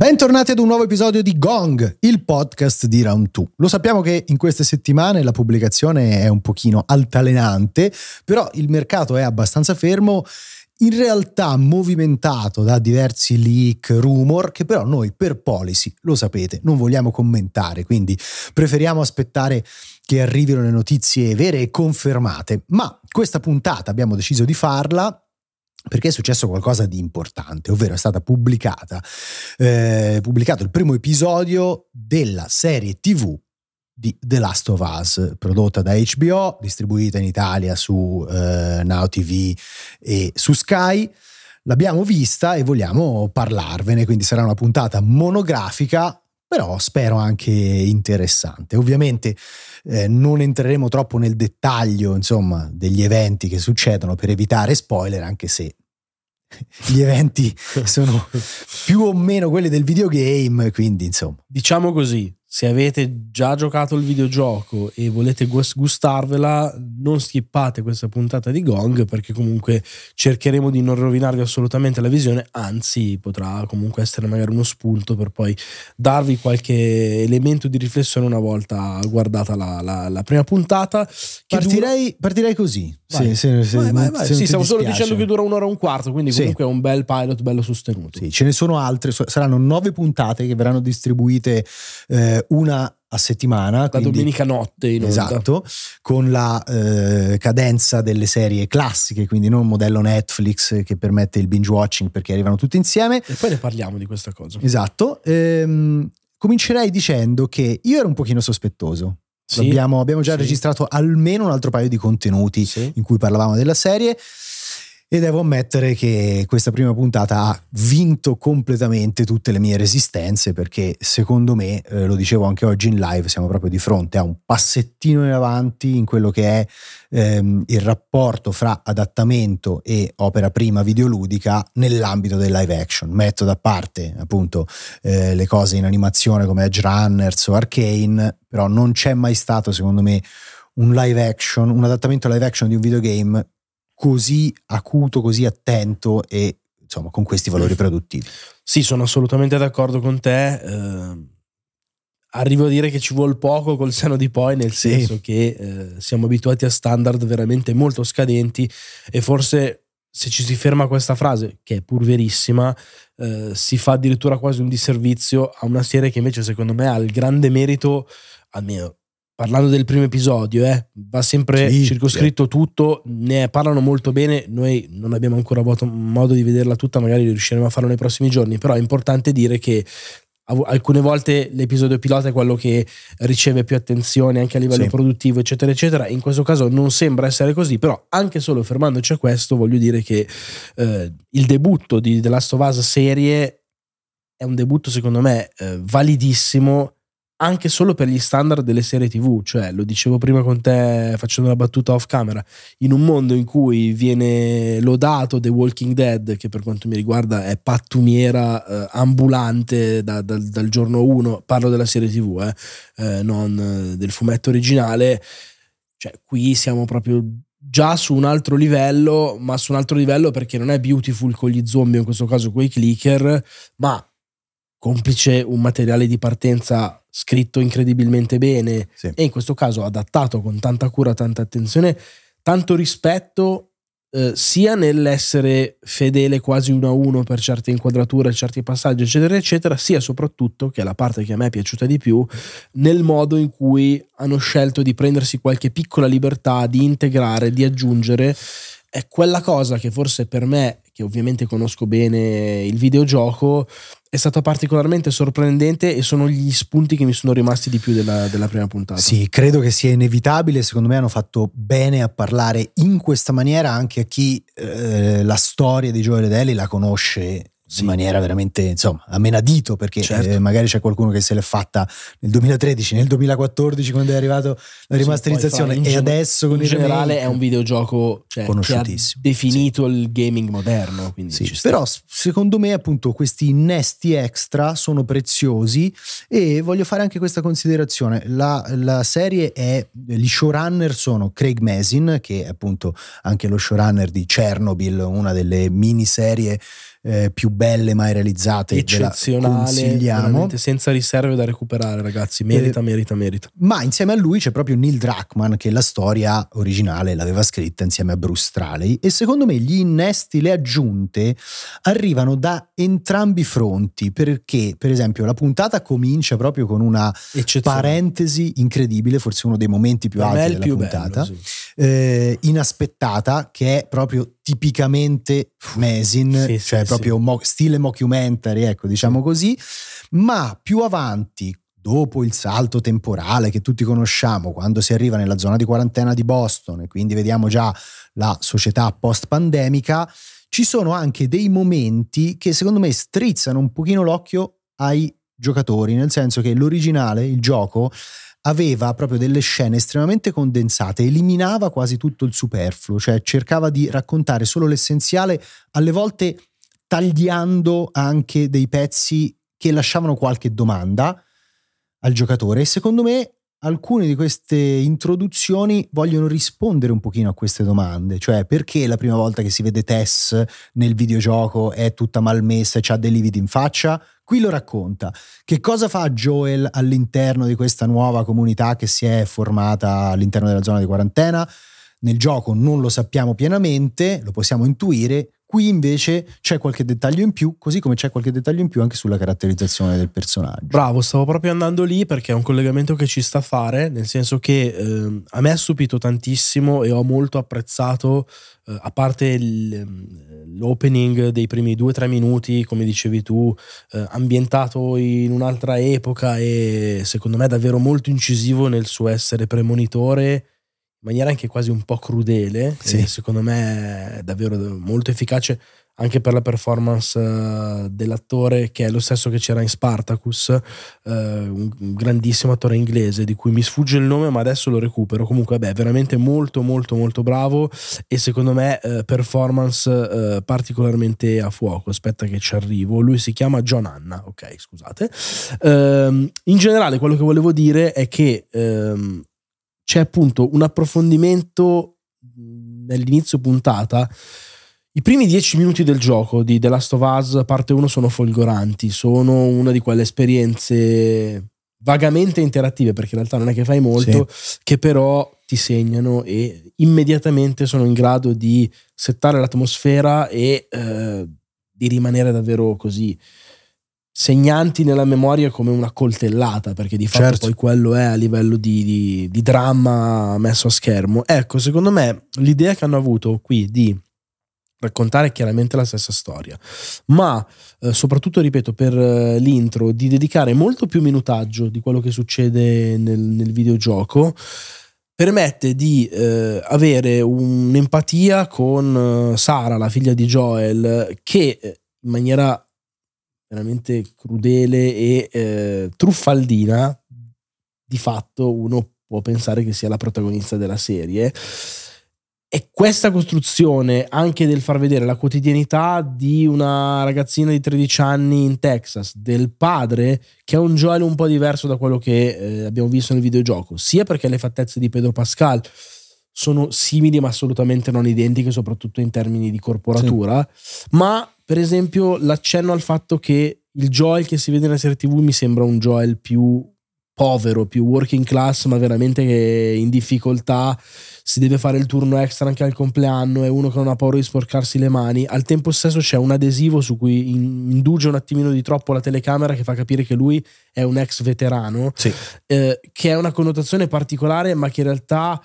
Bentornati ad un nuovo episodio di Gong, il podcast di Round 2. Lo sappiamo che in queste settimane la pubblicazione è un pochino altalenante, però il mercato è abbastanza fermo in realtà movimentato da diversi leak, rumor, che però noi per policy, lo sapete, non vogliamo commentare, quindi preferiamo aspettare che arrivino le notizie vere e confermate. Ma questa puntata abbiamo deciso di farla perché è successo qualcosa di importante, ovvero è pubblicata, eh, pubblicato il primo episodio della serie TV di The Last of Us, prodotta da HBO, distribuita in Italia su eh, Now TV e su Sky. L'abbiamo vista e vogliamo parlarvene, quindi sarà una puntata monografica, però spero anche interessante. Ovviamente eh, non entreremo troppo nel dettaglio, insomma, degli eventi che succedono per evitare spoiler, anche se gli eventi sono più o meno quelli del videogame, quindi insomma. Diciamo così, se avete già giocato il videogioco e volete gustarvela, non skippate questa puntata di Gong perché comunque cercheremo di non rovinarvi assolutamente la visione, anzi potrà comunque essere magari uno spunto per poi darvi qualche elemento di riflessione una volta guardata la, la, la prima puntata. Partirei, dura... partirei, così. Vai. Sì, sì, vai, vai, sì, stavo solo dicendo che dura un'ora e un quarto, quindi comunque sì. è un bel pilot bello sostenuto. Sì, ce ne sono altre, saranno nove puntate che verranno distribuite. Eh, una a settimana. La quindi, domenica notte in Esatto, con la eh, cadenza delle serie classiche, quindi non un modello Netflix che permette il binge watching perché arrivano tutte insieme. E poi ne parliamo di questa cosa. Esatto. Ehm, comincerei dicendo che io ero un pochino sospettoso. Sì, abbiamo, abbiamo, già sì. registrato almeno un altro paio di contenuti sì. in cui parlavamo della serie. E devo ammettere che questa prima puntata ha vinto completamente tutte le mie resistenze perché secondo me, eh, lo dicevo anche oggi in live, siamo proprio di fronte a un passettino in avanti in quello che è ehm, il rapporto fra adattamento e opera prima videoludica nell'ambito del live action. Metto da parte appunto eh, le cose in animazione come Edge Runners o Arcane, però non c'è mai stato secondo me un live action, un adattamento live action di un videogame così acuto, così attento e insomma con questi valori produttivi. Sì, sono assolutamente d'accordo con te. Eh, arrivo a dire che ci vuole poco col seno di poi, nel sì. senso che eh, siamo abituati a standard veramente molto scadenti e forse se ci si ferma a questa frase, che è pur verissima, eh, si fa addirittura quasi un disservizio a una serie che invece secondo me ha il grande merito, almeno parlando del primo episodio, eh, va sempre sì, circoscritto sì. tutto, ne parlano molto bene, noi non abbiamo ancora avuto modo di vederla tutta, magari riusciremo a farlo nei prossimi giorni, però è importante dire che alcune volte l'episodio pilota è quello che riceve più attenzione anche a livello sì. produttivo, eccetera, eccetera. In questo caso non sembra essere così, però anche solo fermandoci a questo, voglio dire che eh, il debutto di The Last of Us serie è un debutto, secondo me, eh, validissimo anche solo per gli standard delle serie TV, cioè lo dicevo prima con te facendo una battuta off camera, in un mondo in cui viene lodato The Walking Dead, che per quanto mi riguarda è pattumiera eh, ambulante da, da, dal giorno 1, parlo della serie TV, eh, eh, non del fumetto originale, cioè qui siamo proprio già su un altro livello, ma su un altro livello perché non è beautiful con gli zombie, in questo caso con i clicker, ma complice un materiale di partenza scritto incredibilmente bene sì. e in questo caso adattato con tanta cura, tanta attenzione, tanto rispetto eh, sia nell'essere fedele quasi uno a uno per certe inquadrature, certi passaggi, eccetera, eccetera, sia soprattutto, che è la parte che a me è piaciuta di più, nel modo in cui hanno scelto di prendersi qualche piccola libertà, di integrare, di aggiungere. È quella cosa che forse per me, che ovviamente conosco bene il videogioco, è stata particolarmente sorprendente e sono gli spunti che mi sono rimasti di più della, della, prima puntata. Sì, credo che sia inevitabile, secondo me hanno fatto bene a parlare in questa maniera anche a chi eh, la storia di Joel ed Ellie la conosce sì. in maniera veramente insomma a menadito perché certo. eh, magari c'è qualcuno che se l'è fatta nel 2013 nel 2014 quando è arrivato la rimasterizzazione sì, e adesso con in il generale remake, è un videogioco cioè, conosciutissimo che ha definito sì. il gaming moderno però secondo me appunto questi innesti extra sono preziosi e voglio fare anche questa considerazione la, la serie è gli showrunner sono Craig Mazin che è appunto anche lo showrunner di Chernobyl una delle miniserie eh, più belle mai realizzate. Eccezionale, senza riserve da recuperare, ragazzi. Merita, eh, merita, merita. Ma insieme a lui c'è proprio Neil Druckmann che la storia originale l'aveva scritta insieme a Bruce Straley. E secondo me gli innesti, le aggiunte arrivano da entrambi i fronti. Perché, per esempio, la puntata comincia proprio con una parentesi incredibile, forse uno dei momenti più alti della puntata. Bello, sì. Eh, inaspettata, che è proprio tipicamente Mesin, sì, cioè sì, proprio sì. Mo- stile mockumentary, ecco, diciamo così, ma più avanti, dopo il salto temporale che tutti conosciamo, quando si arriva nella zona di quarantena di Boston e quindi vediamo già la società post-pandemica, ci sono anche dei momenti che secondo me strizzano un pochino l'occhio ai giocatori, nel senso che l'originale, il gioco, aveva proprio delle scene estremamente condensate, eliminava quasi tutto il superfluo, cioè cercava di raccontare solo l'essenziale, alle volte tagliando anche dei pezzi che lasciavano qualche domanda al giocatore. E secondo me alcune di queste introduzioni vogliono rispondere un pochino a queste domande, cioè perché la prima volta che si vede Tess nel videogioco è tutta malmessa e ha dei lividi in faccia? Qui lo racconta. Che cosa fa Joel all'interno di questa nuova comunità che si è formata all'interno della zona di quarantena? Nel gioco non lo sappiamo pienamente, lo possiamo intuire, Qui invece c'è qualche dettaglio in più, così come c'è qualche dettaglio in più anche sulla caratterizzazione del personaggio. Bravo, stavo proprio andando lì perché è un collegamento che ci sta a fare, nel senso che eh, a me ha stupito tantissimo e ho molto apprezzato, eh, a parte il, ehm, l'opening dei primi due o tre minuti, come dicevi tu, eh, ambientato in un'altra epoca e secondo me davvero molto incisivo nel suo essere premonitore in maniera anche quasi un po' crudele, sì. secondo me è davvero molto efficace anche per la performance uh, dell'attore che è lo stesso che c'era in Spartacus, uh, un, grandissimo attore inglese di cui mi sfugge il nome ma adesso lo recupero, comunque è veramente molto molto molto bravo e secondo me uh, performance particolarmente a fuoco, aspetta che ci arrivo, lui si chiama John Anna, ok scusate. Ehm, in generale quello che volevo dire è che ehm, c'è appunto un approfondimento nell'inizio puntata. I primi dieci minuti del gioco di The Last of Us parte 1 sono folgoranti, sono una di quelle esperienze vagamente interattive, perché in realtà non è che fai molto, sì. che però ti segnano e immediatamente sono in grado di settare l'atmosfera e eh, di rimanere davvero così segnanti nella memoria come una coltellata, perché di fatto certo. poi quello è a livello di, di, di, dramma messo a schermo. Ecco, secondo me l'idea che hanno avuto qui di raccontare chiaramente la stessa storia, ma eh, soprattutto, ripeto, per eh, l'intro, di dedicare molto più minutaggio di quello che succede nel, nel videogioco permette di eh, avere un'empatia con eh, Sara, la figlia di Joel, che eh, in maniera veramente crudele e eh, truffaldina, di fatto uno può pensare che sia la protagonista della serie. E questa costruzione anche del far vedere la quotidianità di una ragazzina di 13 anni in Texas, del padre che è un Joel un po' diverso da quello che eh, abbiamo visto nel videogioco, sia perché le fattezze di Pedro Pascal sono simili ma assolutamente non identiche, soprattutto in termini di corporatura, sì. ma per esempio, l'accenno al fatto che il Joel che si vede nella serie TV mi sembra un Joel più povero, più working class, ma veramente che in difficoltà si deve fare il turno extra anche al compleanno, è uno che non ha paura di sporcarsi le mani. Al tempo stesso c'è un adesivo su cui induce un attimino di troppo la telecamera che fa capire che lui è un ex veterano, sì. eh, che è una connotazione particolare, ma che in realtà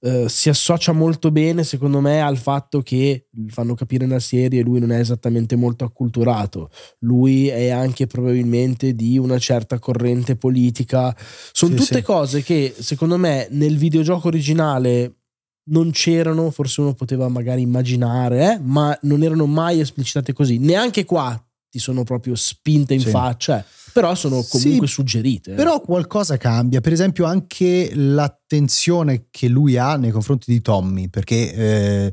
eh, si associa molto bene, secondo me, al fatto che fanno capire nella serie lui non è esattamente molto acculturato. Lui è anche probabilmente di una certa corrente politica. Sono sì, tutte sì. cose che, secondo me, nel videogioco originale non c'erano, forse uno poteva magari immaginare, eh, ma non erano mai esplicitate così. Neanche qua ti sono proprio spinte in sì. faccia, però sono comunque sì, suggerite. Però qualcosa cambia, per esempio anche l'attenzione che lui ha nei confronti di Tommy, perché... Eh,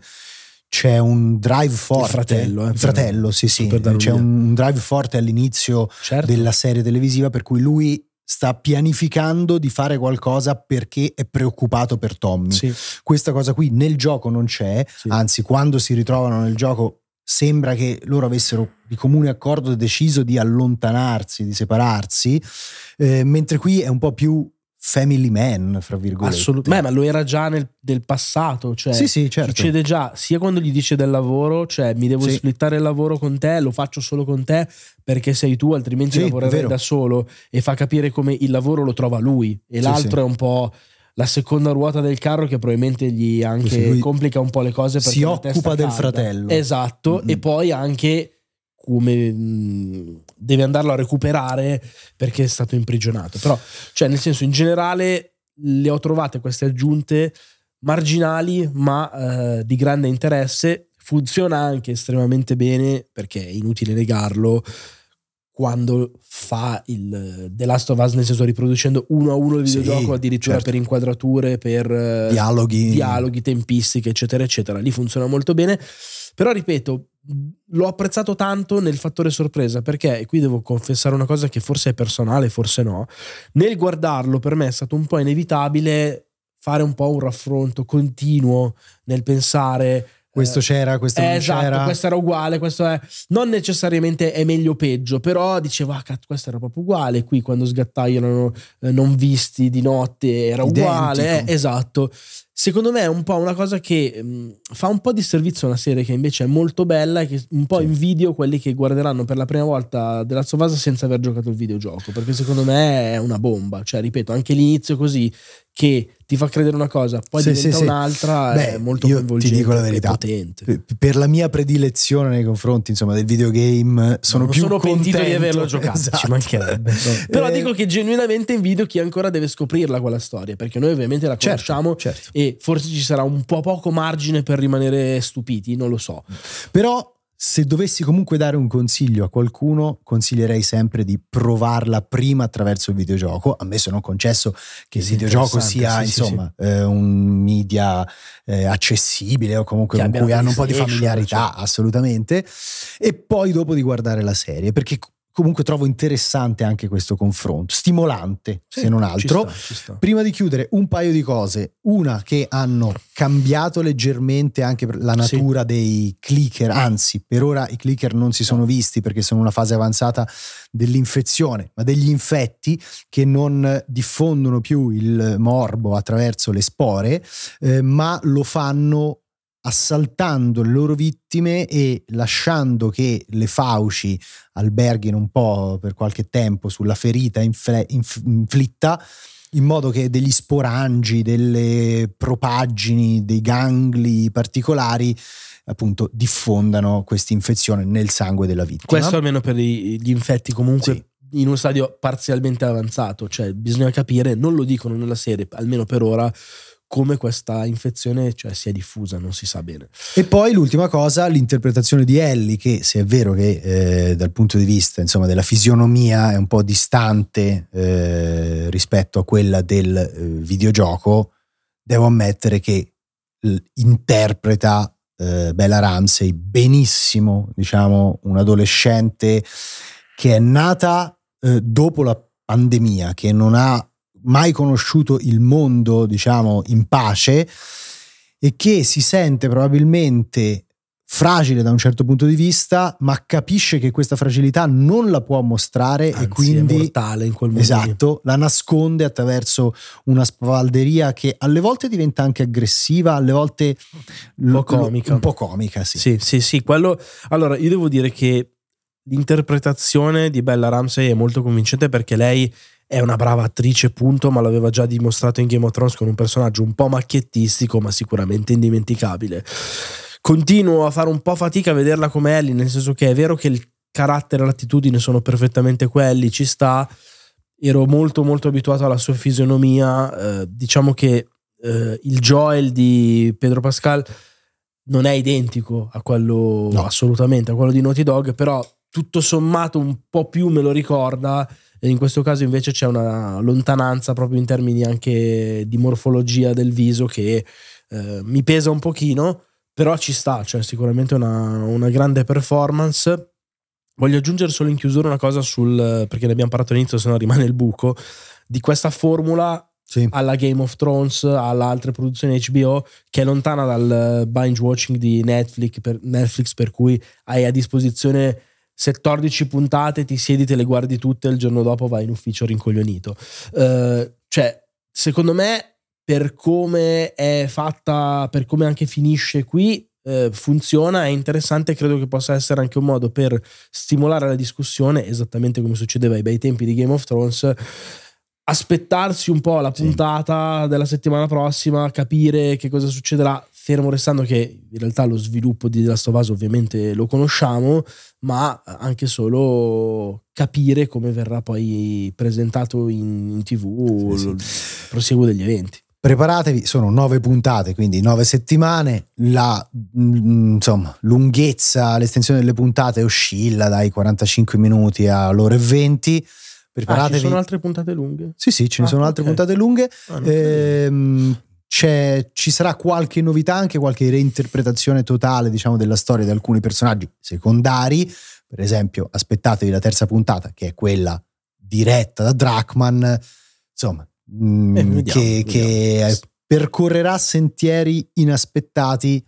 c'è un drive forte. Il fratello, eh, fratello, sì, sì. C'è un drive forte all'inizio certo. della serie televisiva per cui lui sta pianificando di fare qualcosa perché è preoccupato per Tommy. Sì. Questa cosa qui nel gioco non c'è, sì. anzi quando si ritrovano nel gioco sembra che loro avessero di comune accordo deciso di allontanarsi, di separarsi, eh, mentre qui è un po' più family man, fra virgolette. Assolutamente, ma lo era già nel, nel passato, cioè sì, sì, certo. succede già sia quando gli dice del lavoro, cioè mi devo sì. splittare il lavoro con te, lo faccio solo con te perché sei tu, altrimenti sì, lavorerei da solo e fa capire come il lavoro lo trova lui e l'altro è un po' la seconda ruota del carro che probabilmente gli anche complica un po' le cose si occupa del fratello. Esatto, mm-hmm. e poi anche come mh, deve andarlo a recuperare perché è stato imprigionato. Però, cioè, nel senso, in generale le ho trovate queste aggiunte marginali, ma eh, di grande interesse. Funziona anche estremamente bene perché è inutile negarlo quando fa il The Last of Us nel senso riproducendo uno a uno il videogioco sì, addirittura certo. per inquadrature per eh, dialoghi. dialoghi tempistiche eccetera eccetera. Lì funziona molto bene. Però ripeto l'ho apprezzato tanto nel fattore sorpresa perché, e qui devo confessare una cosa che forse è personale, forse no, nel guardarlo per me è stato un po' inevitabile fare un po' un raffronto continuo nel pensare questo c'era, questo non esatto, c'era. questo era uguale, questo è non necessariamente è meglio o peggio, però dicevo, ah, questo era proprio uguale, qui quando sgattaiano eh, non visti di notte era Identico. uguale, eh, esatto. Secondo me è un po' una cosa che mh, mm, fa un po' di servizio a una serie che invece è molto bella e che un po' sì. invidio quelli che guarderanno per la prima volta della Sovasa senza aver giocato il videogioco, perché secondo me è una bomba, cioè ripeto, anche l'inizio così che ti fa credere una cosa, poi sì, diventa sì, un'altra, Beh, è molto io coinvolgente. Ti dico la verità. Potente. Per la mia predilezione nei confronti insomma, del videogame, sono non più sono pentito di averlo giocato, esatto. ci mancherebbe. No. Però eh, dico che genuinamente invidio chi ancora deve scoprirla quella storia, perché noi ovviamente la certo, conosciamo certo, certo. e forse ci sarà un po' poco margine per rimanere stupiti, non lo so. Però se dovessi comunque dare un consiglio a qualcuno, consiglierei sempre di provarla prima attraverso il videogioco, ammesso non concesso che il videogioco sia sì, insomma sì, sì. Eh, un media eh, accessibile o comunque che con cui hanno un po' di familiarità, cioè. assolutamente, e poi dopo di guardare la serie, perché comunque trovo interessante anche questo confronto, stimolante sì, se non altro. Ci sta, ci sta. Prima di chiudere, un paio di cose. Una che hanno cambiato leggermente anche la natura sì. dei clicker, anzi per ora i clicker non si sono visti perché sono una fase avanzata dell'infezione, ma degli infetti che non diffondono più il morbo attraverso le spore, eh, ma lo fanno assaltando le loro vittime e lasciando che le fauci alberghino un po' per qualche tempo sulla ferita infle- inf- inflitta in modo che degli sporangi, delle propaggini, dei gangli particolari appunto diffondano questa infezione nel sangue della vittima. Questo almeno per gli infetti comunque sì in uno stadio parzialmente avanzato, cioè bisogna capire, non lo dicono nella serie, almeno per ora, come questa infezione cioè, si è diffusa, non si sa bene. E poi l'ultima cosa, l'interpretazione di Ellie, che se è vero che eh, dal punto di vista insomma, della fisionomia è un po' distante eh, rispetto a quella del eh, videogioco, devo ammettere che interpreta eh, Bella Ramsey benissimo, diciamo, un adolescente che è nata eh, dopo la pandemia, che non ha mai conosciuto il mondo, diciamo, in pace e che si sente probabilmente fragile da un certo punto di vista, ma capisce che questa fragilità non la può mostrare Anzi, e quindi è mortale in quel modo. Esatto, la nasconde attraverso una spavalderia che alle volte diventa anche aggressiva, alle volte un po' comica. Un po' comica, sì. Sì, sì, sì, quello Allora, io devo dire che l'interpretazione di Bella Ramsey è molto convincente perché lei è una brava attrice, punto, ma l'aveva già dimostrato in Game of Thrones con un personaggio un po' macchiettistico, ma sicuramente indimenticabile. Continuo a fare un po' fatica a vederla come Ellie, nel senso che è vero che il carattere e l'attitudine sono perfettamente quelli, ci sta. Ero molto molto abituato alla sua fisionomia, eh, diciamo che eh, il Joel di Pedro Pascal non è identico a quello no. assolutamente a quello di Naughty Dog, però tutto sommato un po' più me lo ricorda. E in questo caso invece c'è una lontananza proprio in termini anche di morfologia del viso che eh, mi pesa un pochino, però ci sta, cioè sicuramente una, una grande performance. Voglio aggiungere solo in chiusura una cosa sul, perché ne abbiamo parlato all'inizio, se no rimane il buco, di questa formula sì. alla Game of Thrones, alla altre produzioni HBO, che è lontana dal binge watching di Netflix per, Netflix, per cui hai a disposizione 14 puntate, ti siedi, te le guardi tutte, il giorno dopo vai in ufficio rincoglionito. Uh, cioè, secondo me, per come è fatta, per come anche finisce qui, eh, funziona, è interessante, credo che possa essere anche un modo per stimolare la discussione, esattamente come succedeva ai bei tempi di Game of Thrones, aspettarsi un po' la puntata sì. della settimana prossima, capire che cosa succederà, fermo restando che in realtà lo sviluppo di The Last of Us ovviamente lo conosciamo, ma anche solo capire come verrà poi presentato in, in tv sì, il proseguo degli eventi. Preparatevi, sono nove puntate, quindi nove settimane. La mm, insomma, lunghezza, l'estensione delle puntate oscilla dai 45 minuti all'ora e 20. Preparatevi. Ah, ci sono altre puntate lunghe? Sì, sì, ce ne ah, sono altre puntate lunghe. Ah, ehm, ci sarà qualche novità, anche qualche reinterpretazione totale, diciamo, della storia di alcuni personaggi secondari. Per esempio, aspettatevi la terza puntata, che è quella diretta da Drachman. Insomma, Mm, eh, vediamo, che, che percorrerà sentieri inaspettati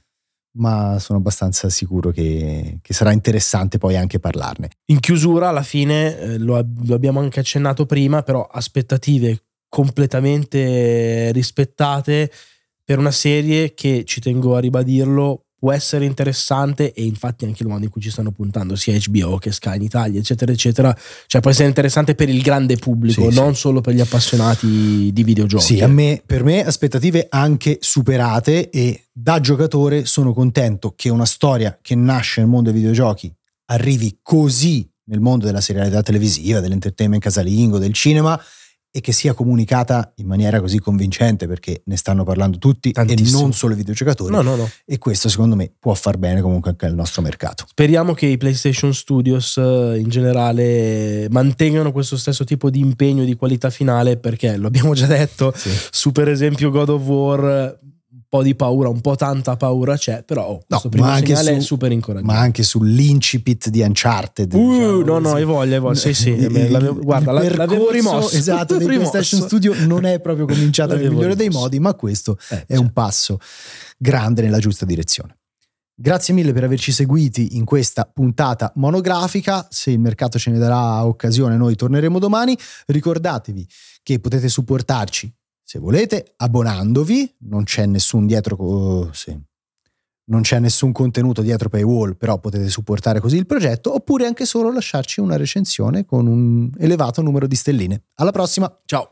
ma sono abbastanza sicuro che, che, sarà interessante poi anche parlarne. In chiusura, alla fine, eh, lo, lo, abbiamo anche accennato prima, però aspettative completamente rispettate per una serie che, ci tengo a ribadirlo, può essere interessante e infatti anche il modo in cui ci stanno puntando sia HBO che Sky in Italia eccetera eccetera cioè può essere interessante per il grande pubblico sì, non sì. solo per gli appassionati di videogiochi sì a me, per me aspettative anche superate e da giocatore sono contento che una storia che nasce nel mondo dei videogiochi arrivi così nel mondo della serialità televisiva dell'entertainment casalingo del cinema e che sia comunicata in maniera così convincente perché ne stanno parlando tutti Tantissimo. e non solo i videogiocatori. No, no, no. E questo secondo me può far bene comunque anche al nostro mercato. Speriamo che i PlayStation Studios eh, in generale mantengano questo stesso tipo di impegno e di qualità finale perché lo abbiamo già detto, sì. su per esempio God of War po' di paura, un po' tanta paura c'è, però oh, questo no, primo segnale su, è super incoraggiante. Ma anche sull'incipit di Uncharted. Uh, diciamo, no, no, hai voglia, hai voglia. Sì, sì, il, l'avevo, guarda, il l'avevo rimosso. Esatto, del PlayStation Studio non è proprio cominciato nel migliore dei modi, ma questo eh, è certo. un passo grande nella giusta direzione. Grazie mille per averci seguiti in questa puntata monografica. Se il mercato ce ne darà occasione, noi torneremo domani. Ricordatevi che potete supportarci se volete, abbonandovi, non c'è nessun dietro, oh, sì. non c'è nessun contenuto dietro paywall, però potete supportare così il progetto, oppure anche solo lasciarci una recensione con un elevato numero di stelline. Alla prossima, ciao!